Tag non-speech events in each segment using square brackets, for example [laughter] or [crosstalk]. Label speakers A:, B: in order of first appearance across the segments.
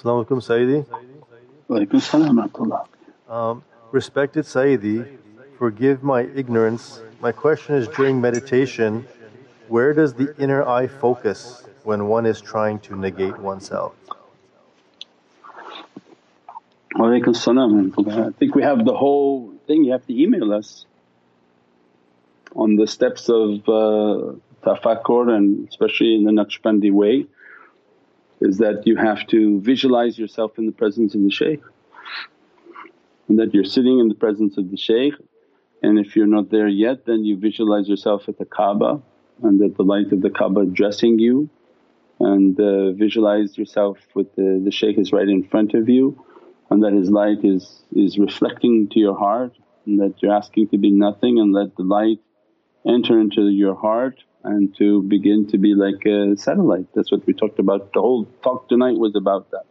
A: Assalamu alaikum Sayyidi.
B: Walaikum salam
A: Um, respected Sayyidi, forgive my ignorance. My question is during meditation, where does the inner eye focus when one is trying to negate oneself?
B: Walaikum salam I think we have the whole thing, you have to email us on the steps of uh, tafakkur and especially in the Naqshbandi way is that you have to visualize yourself in the presence of the shaykh. And that you're sitting in the presence of the shaykh and if you're not there yet then you visualize yourself at the Kaaba and that the light of the Kaaba dressing you and uh, visualize yourself with the, the shaykh is right in front of you and that his light is, is reflecting to your heart and that you're asking to be nothing and let the light enter into your heart and to begin to be like a satellite. That's what we talked about. The whole talk tonight was about that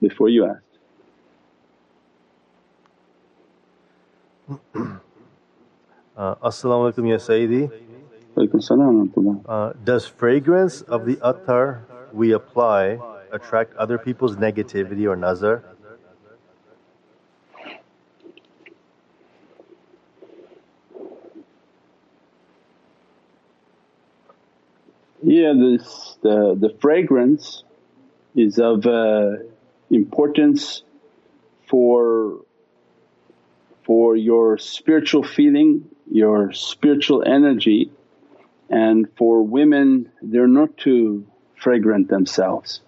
B: before you asked.
A: Uh, As-salamu alaykum ya Sayyidi. Uh, Does fragrance of the attar we apply attract other people's negativity or nazar?
B: Yeah, this, the, the fragrance is of uh, importance for, for your spiritual feeling, your spiritual energy and for women they're not too fragrant themselves.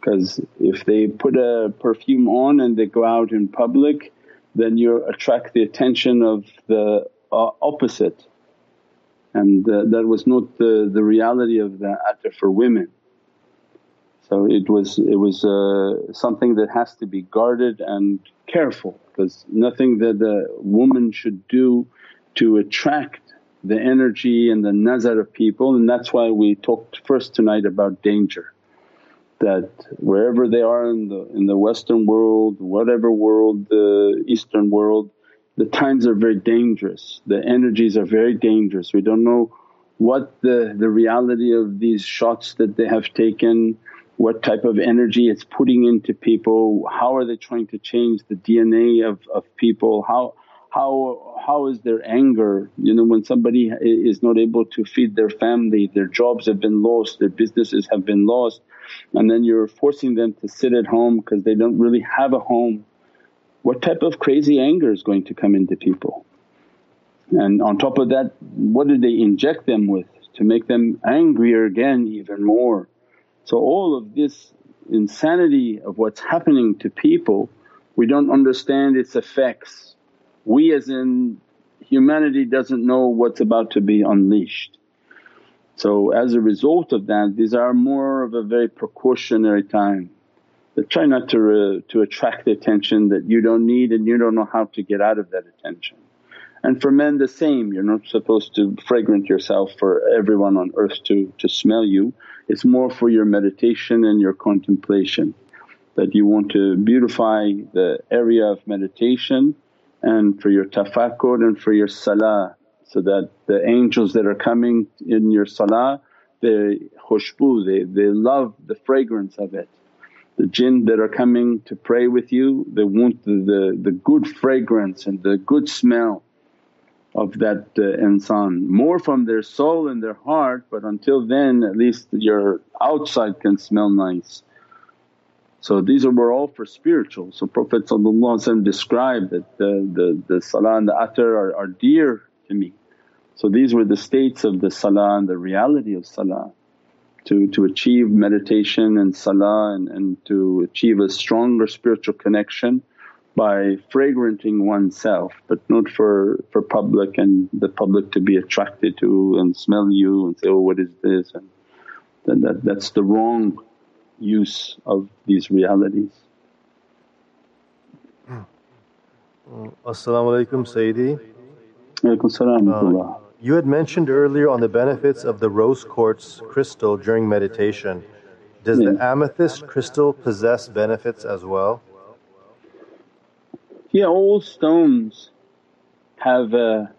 B: Because if they put a perfume on and they go out in public then you attract the attention of the uh, opposite and uh, that was not the, the reality of the attar for women. So it was, it was uh, something that has to be guarded and careful because nothing that a woman should do to attract the energy and the nazar of people and that's why we talked first tonight about danger. That wherever they are in the, in the western world, whatever world, the eastern world the times are very dangerous, the energies are very dangerous. We don't know what the, the reality of these shots that they have taken, what type of energy it's putting into people, how are they trying to change the DNA of, of people, how, how, how is their anger. You know when somebody is not able to feed their family, their jobs have been lost, their businesses have been lost and then you're forcing them to sit at home because they don't really have a home what type of crazy anger is going to come into people? And on top of that what do they inject them with to make them angrier again even more. So all of this insanity of what's happening to people we don't understand its effects. We as in humanity doesn't know what's about to be unleashed. So as a result of that these are more of a very precautionary time try not to, to attract the attention that you don't need and you don't know how to get out of that attention. And for men the same, you're not supposed to fragrant yourself for everyone on earth to, to smell you, it's more for your meditation and your contemplation that you want to beautify the area of meditation and for your tafakkur and for your salah so that the angels that are coming in your salah they khushbu, they, they love the fragrance of it the jinn that are coming to pray with you they want the, the, the good fragrance and the good smell of that uh, insan more from their soul and their heart but until then at least your outside can smell nice. So these are were all for spiritual. So Prophet described that the, the, the salah and the attar are, are dear to me. So these were the states of the salah and the reality of salah to, to achieve meditation and salah and, and to achieve a stronger spiritual connection by fragranting oneself but not for, for public and the public to be attracted to and smell you and say, oh what is this and then that, that's the wrong use of these realities.
A: As-salamu alaykum Sayyidi.
B: Alaykum salam uh,
A: you had mentioned earlier on the benefits of the rose quartz crystal during meditation. Does the hmm. amethyst crystal possess benefits as well?
B: Yeah, all stones have a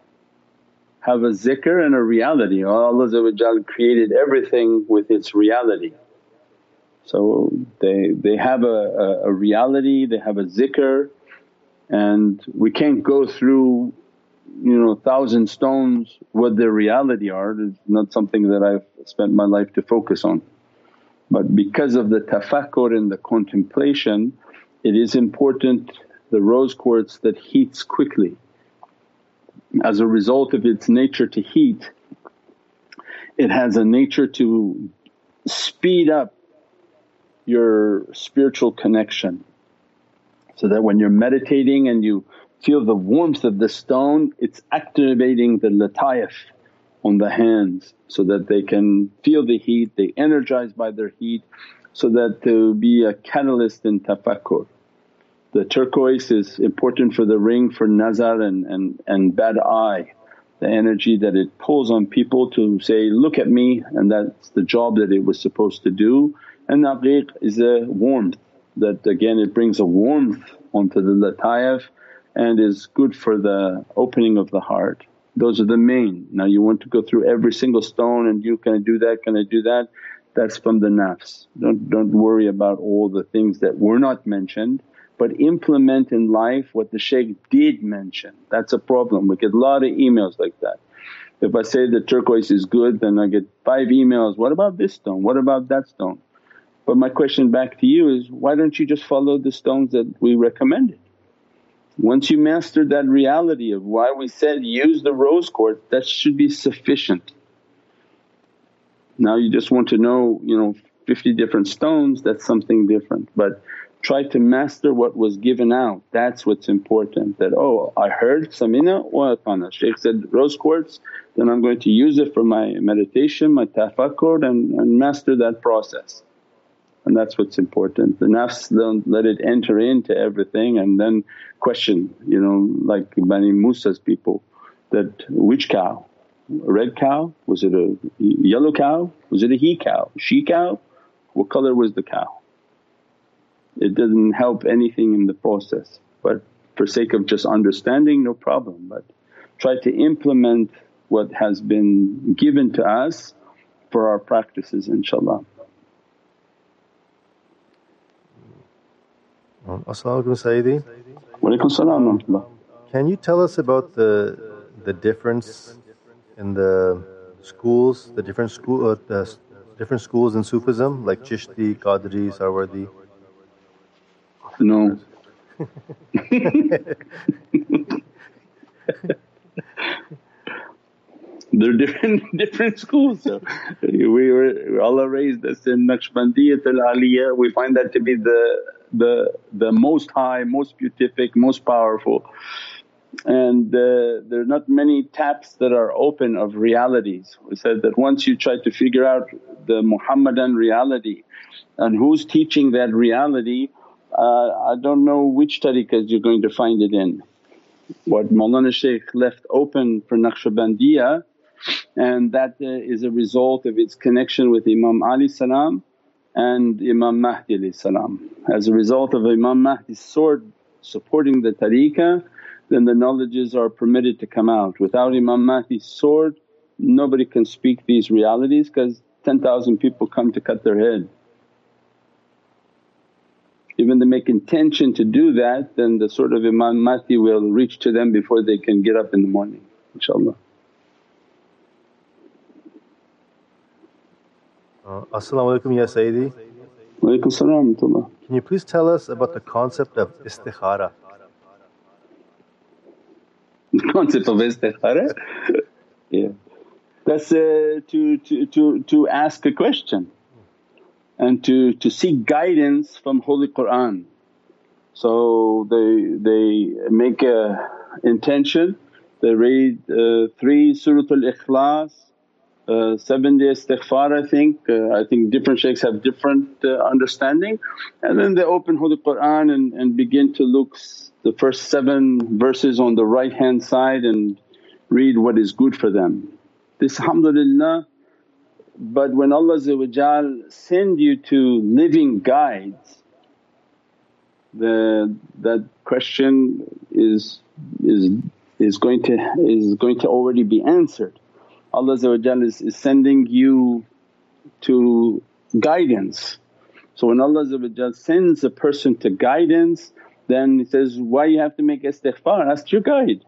B: have a zikr and a reality. Allah created everything with its reality. So they, they have a, a, a reality, they have a zikr and we can't go through you know thousand stones what their reality are is not something that I've spent my life to focus on. But because of the tafakkur and the contemplation it is important the rose quartz that heats quickly. As a result of its nature to heat it has a nature to speed up your spiritual connection so that when you're meditating and you feel the warmth of the stone it's activating the lataif on the hands so that they can feel the heat, they energized by their heat so that to be a catalyst in tafakkur. The turquoise is important for the ring for nazar and, and, and bad eye, the energy that it pulls on people to say, look at me and that's the job that it was supposed to do. And aqiq is a warmth that again it brings a warmth onto the lataif and is good for the opening of the heart. Those are the main. Now you want to go through every single stone and you can I do that, can I do that? That's from the nafs. Don't, don't worry about all the things that were not mentioned but implement in life what the shaykh did mention. That's a problem. We get a lot of emails like that. If I say the turquoise is good then I get five emails, what about this stone, what about that stone? But my question back to you is why don't you just follow the stones that we recommended? Once you master that reality of why we said use the rose quartz that should be sufficient. Now you just want to know you know 50 different stones that's something different. But try to master what was given out. That's what's important that, oh I heard samina wa atana shaykh said rose quartz then I'm going to use it for my meditation, my tafakkur and, and master that process and that's what's important. The nafs don't let it enter into everything and then question you know like Bani Musa's people that which cow? A red cow? Was it a yellow cow? Was it a he cow? She cow? What colour was the cow? It doesn't help anything in the process but for sake of just understanding no problem but try to implement what has been given to us for our practices inshaAllah.
A: As-salamu Sayyidi.
B: Walaykum
A: Can you tell us about the the difference in the schools, the different school, uh, the different schools in Sufism like Chishti, Qadri, Sarwardi?
B: No. [laughs] They're different [laughs] different schools. So we were Allah raised us in Naqshbandiyat al Aliyah, we find that to be the the the most high, most beatific, most powerful. And uh, there are not many taps that are open of realities. We said that once you try to figure out the Muhammadan reality and who's teaching that reality, uh, I don't know which tariqahs you're going to find it in. What Mawlana Shaykh left open for Naqshbandiyah and that uh, is a result of its connection with Imam Ali salam and Imam Mahdi. As a result of Imam Mahdi's sword supporting the tariqah then the knowledges are permitted to come out. Without Imam Mahdi's sword nobody can speak these realities because 10,000 people come to cut their head. Even they make intention to do that then the sword of Imam Mahdi will reach to them before they can get up in the morning inshaAllah.
A: Uh, As-salamu alaykum ya Sayyidi.
B: Walaykum salam
A: Can you please tell us about the concept of istikhara?
B: The concept of istikhara? [laughs] yeah. That's uh, to, to, to, to ask a question and to, to seek guidance from Holy Qur'an. So they, they make a intention, they read uh, three Suratul Ikhlas uh, seven day istighfar I think, uh, I think different shaykhs have different uh, understanding. And then they open Holy Qur'an and, and begin to look the first seven verses on the right hand side and read what is good for them. This alhamdulillah but when Allah send you to living guides the that question is is is going to is going to already be answered Allah is, is sending you to guidance. So when Allah sends a person to guidance then He says, why you have to make istighfar, ask your guide.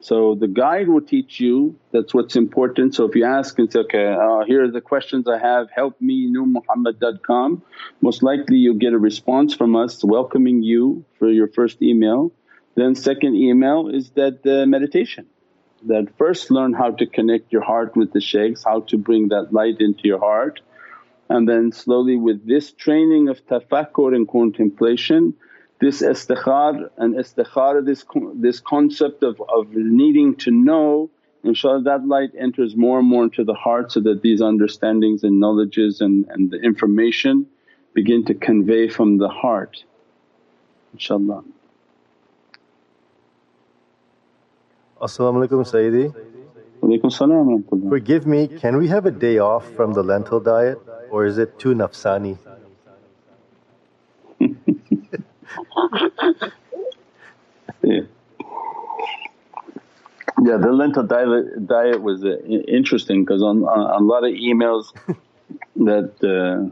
B: So the guide will teach you, that's what's important. So if you ask and say, okay, uh, here are the questions I have, help me nurmuhammad.com, most likely you'll get a response from us welcoming you for your first email. Then second email is that the meditation that first learn how to connect your heart with the shaykhs, how to bring that light into your heart and then slowly with this training of tafakkur and contemplation this istikhar and istikhara this, this concept of, of needing to know inshaAllah that light enters more and more into the heart so that these understandings and knowledges and, and the information begin to convey from the heart inshaAllah.
A: As-salamu alaykum Sayyidi. Forgive me, can we have a day off from the lentil diet or is it too nafsani?
B: yeah. [laughs] yeah, the lentil diet, diet was uh, interesting because on, on, a lot of emails [laughs] that uh,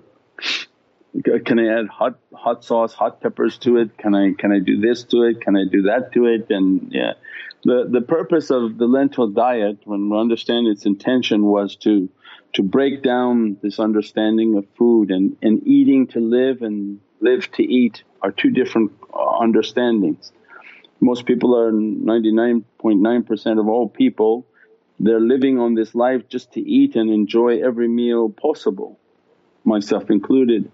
B: can I add hot hot sauce, hot peppers to it? Can I can I do this to it? Can I do that to it? And yeah, the the purpose of the lentil diet, when we understand its intention, was to to break down this understanding of food and, and eating to live and live to eat are two different uh, understandings. Most people are 99.9% of all people they're living on this life just to eat and enjoy every meal possible, myself included.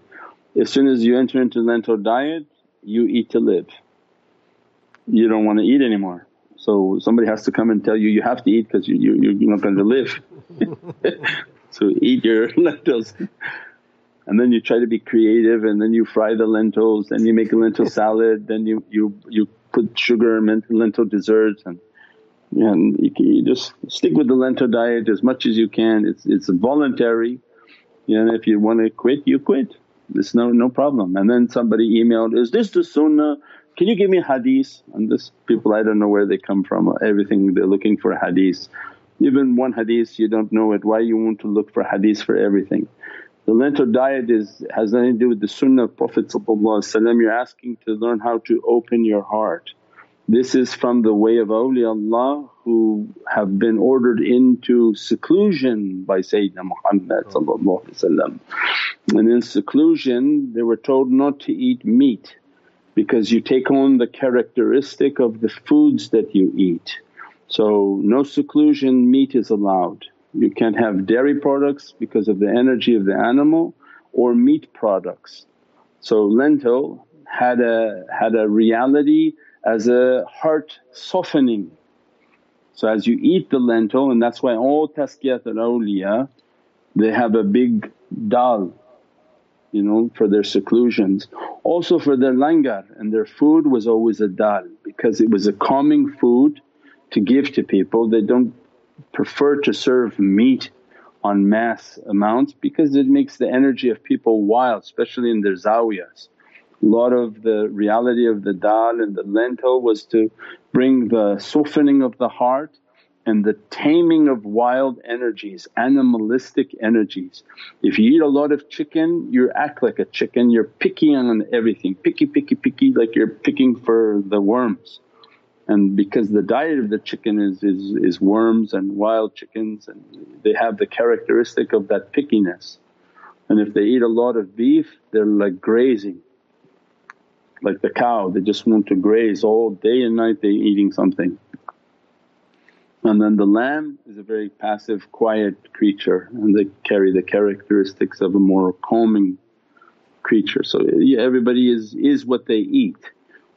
B: As soon as you enter into lentil diet you eat to live, you don't want to eat anymore. So somebody has to come and tell you, you have to eat because you, you, you're not going to live. [laughs] [laughs] so eat your [laughs] lentils. And then you try to be creative and then you fry the lentils, then you make a lentil salad, then you, you, you put sugar and lentil desserts and and you, you, just stick with the lentil diet as much as you can. It's it's voluntary, and if you want to quit, you quit. It's no no problem. And then somebody emailed, "Is this the sunnah? Can you give me hadith?" And this people I don't know where they come from. Everything they're looking for hadith. Even one hadith you don't know it, why you want to look for hadith for everything? The lentil diet is has nothing to do with the sunnah of Prophet you're asking to learn how to open your heart. This is from the way of awliyaullah who have been ordered into seclusion by Sayyidina Muhammad And in seclusion they were told not to eat meat because you take on the characteristic of the foods that you eat. So no seclusion meat is allowed. You can't have dairy products because of the energy of the animal or meat products. So lentil had a, had a reality as a heart softening. So as you eat the lentil and that's why all tazkiyat al-awliya they have a big dal you know for their seclusions. Also for their langar and their food was always a dal because it was a calming food to give to people. They don't prefer to serve meat on mass amounts because it makes the energy of people wild especially in their zawiyas. A lot of the reality of the dal and the lentil was to bring the softening of the heart and the taming of wild energies, animalistic energies. If you eat a lot of chicken you act like a chicken, you're picky on everything, picky, picky, picky like you're picking for the worms. And because the diet of the chicken is, is, is worms and wild chickens and they have the characteristic of that pickiness. And if they eat a lot of beef they're like grazing, like the cow they just want to graze all day and night they're eating something. And then the lamb is a very passive quiet creature and they carry the characteristics of a more calming creature. So yeah, everybody is, is what they eat.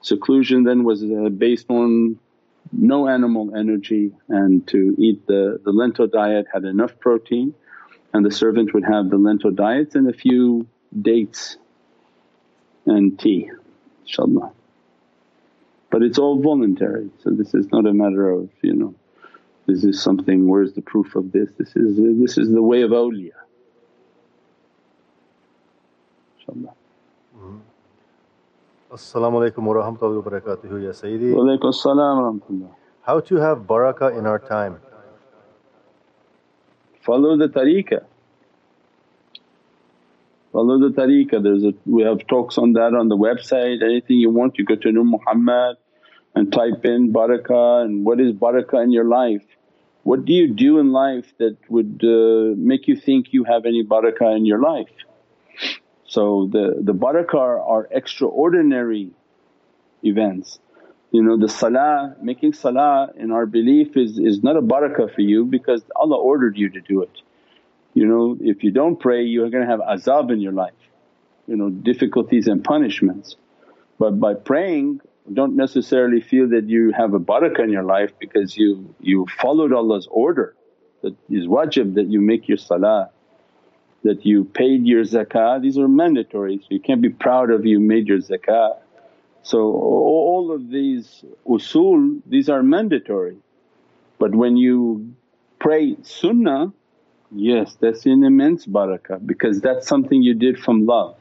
B: Seclusion then was uh, based on no animal energy and to eat the, the lentil diet had enough protein and the servant would have the lentil diets and a few dates and tea inshaAllah. But it's all voluntary so this is not a matter of you know this is something where's the proof of this, this is this is the way of awliya inshaAllah. Mm-hmm.
A: Assalamu alaikum wa rahmatullahi wa barakatuhu ya Sayyidi.
B: Wa alaikum assalam rahmatullah.
A: How to have barakah in our time?
B: Follow the tariqah. follow the tariqah. There's a, we have talks on that on the website, anything you want you go to Nur Muhammad and type in barakah and what is barakah in your life. What do you do in life that would uh, make you think you have any barakah in your life? So the, the barakah are, extraordinary events. You know the salah, making salah in our belief is, is not a barakah for you because Allah ordered you to do it. You know if you don't pray you're going to have azab in your life, you know difficulties and punishments. But by praying don't necessarily feel that you have a barakah in your life because you, you followed Allah's order that is wajib that you make your salah, that you paid your zakah, these are mandatory so you can't be proud of you made your zakah. So all of these usul these are mandatory but when you pray sunnah yes that's an immense barakah because that's something you did from love.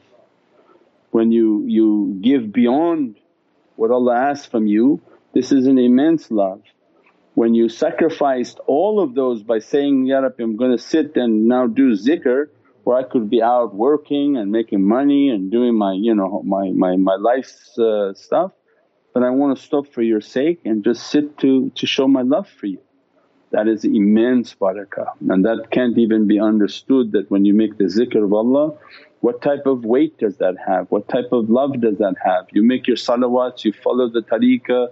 B: When you, you give beyond what Allah asks from you, this is an immense love. When you sacrificed all of those by saying, Ya Rabbi I'm going to sit and now do zikr where I could be out working and making money and doing my you know my, my, my life's uh, stuff but I want to stop for your sake and just sit to, to show my love for you. That is immense barakah and that can't even be understood that when you make the zikr of Allah what type of weight does that have? What type of love does that have? You make your salawats, you follow the tariqah,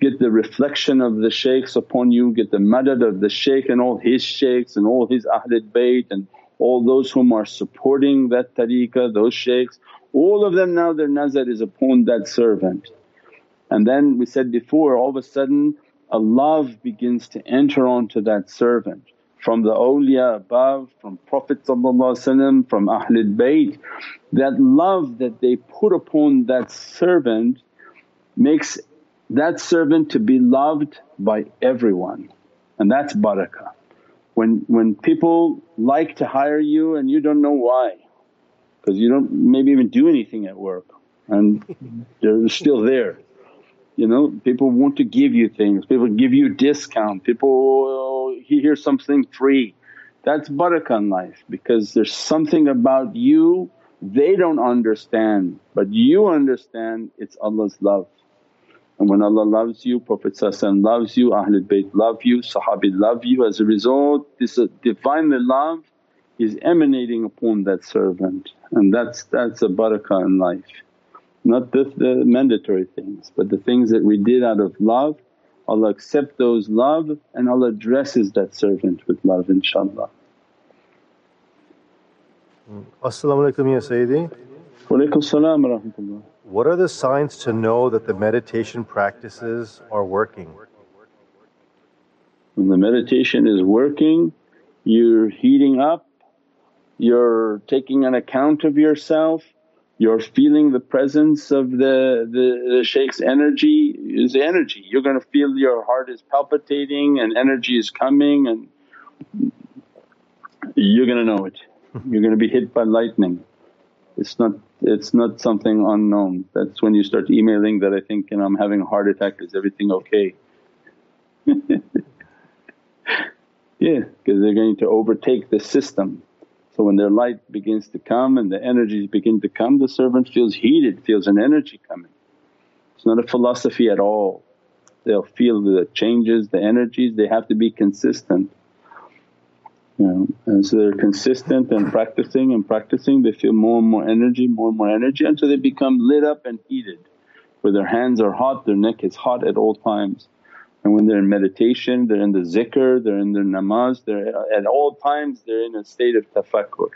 B: get the reflection of the shaykhs upon you, get the madad of the shaykh and all his shaykhs and all his Ahlul Bayt and all those whom are supporting that tariqah, those shaykhs, all of them now their nazar is upon that servant. And then we said before all of a sudden a love begins to enter onto that servant from the awliya above, from Prophet from Ahlul Bayt. That love that they put upon that servant makes that servant to be loved by everyone and that's barakah. When, when people like to hire you and you don't know why because you don't maybe even do anything at work and they're still there. You know, people want to give you things, people give you discount, people he hears something free. That's barakah in life because there's something about you they don't understand but you understand it's Allah's love. And when Allah loves you, Prophet loves you, Ahlul Bayt love you, Sahabi love you. As a result this Divinely love is emanating upon that servant and that's, that's a barakah in life not the, the mandatory things but the things that we did out of love Allah accept those love and Allah dresses that servant with love inshaAllah. Mm.
A: As-salamu alaykum ya Sayyidi.
B: Walaykum salam rahmatullah.
A: What are the signs to know that the meditation practices are working?
B: When the meditation is working, you're heating up, you're taking an account of yourself, you're feeling the presence of the, the, the shaykh's energy is energy. You're going to feel your heart is palpitating and energy is coming and you're going to know it. Hmm. You're going to be hit by lightning. It's not it's not something unknown. That's when you start emailing that I think you know, I'm having a heart attack, is everything okay? [laughs] yeah, because they're going to overtake the system so when their light begins to come and the energies begin to come the servant feels heated, feels an energy coming. It's not a philosophy at all. They'll feel the changes, the energies, they have to be consistent. You know, and so they're consistent and practicing and practicing, they feel more and more energy, more and more energy until they become lit up and heated. Where their hands are hot, their neck is hot at all times. And when they're in meditation, they're in the zikr, they're in their namaz, they're at all times they're in a state of tafakkur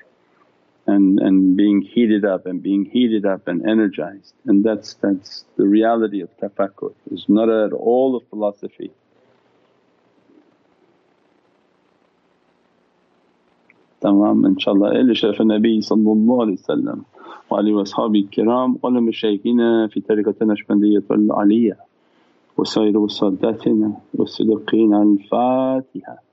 B: and, and being heated up and being heated up and energized. And that's, that's the reality of tafakkur, it's not at all a philosophy. تمام إن شاء الله إلى شرف النبي صلى الله عليه وسلم وآله وأصحابه الكرام ولمشايخنا في طريقة النشبندية العلية وسائر والصداتنا والصدقين عن الفاتحة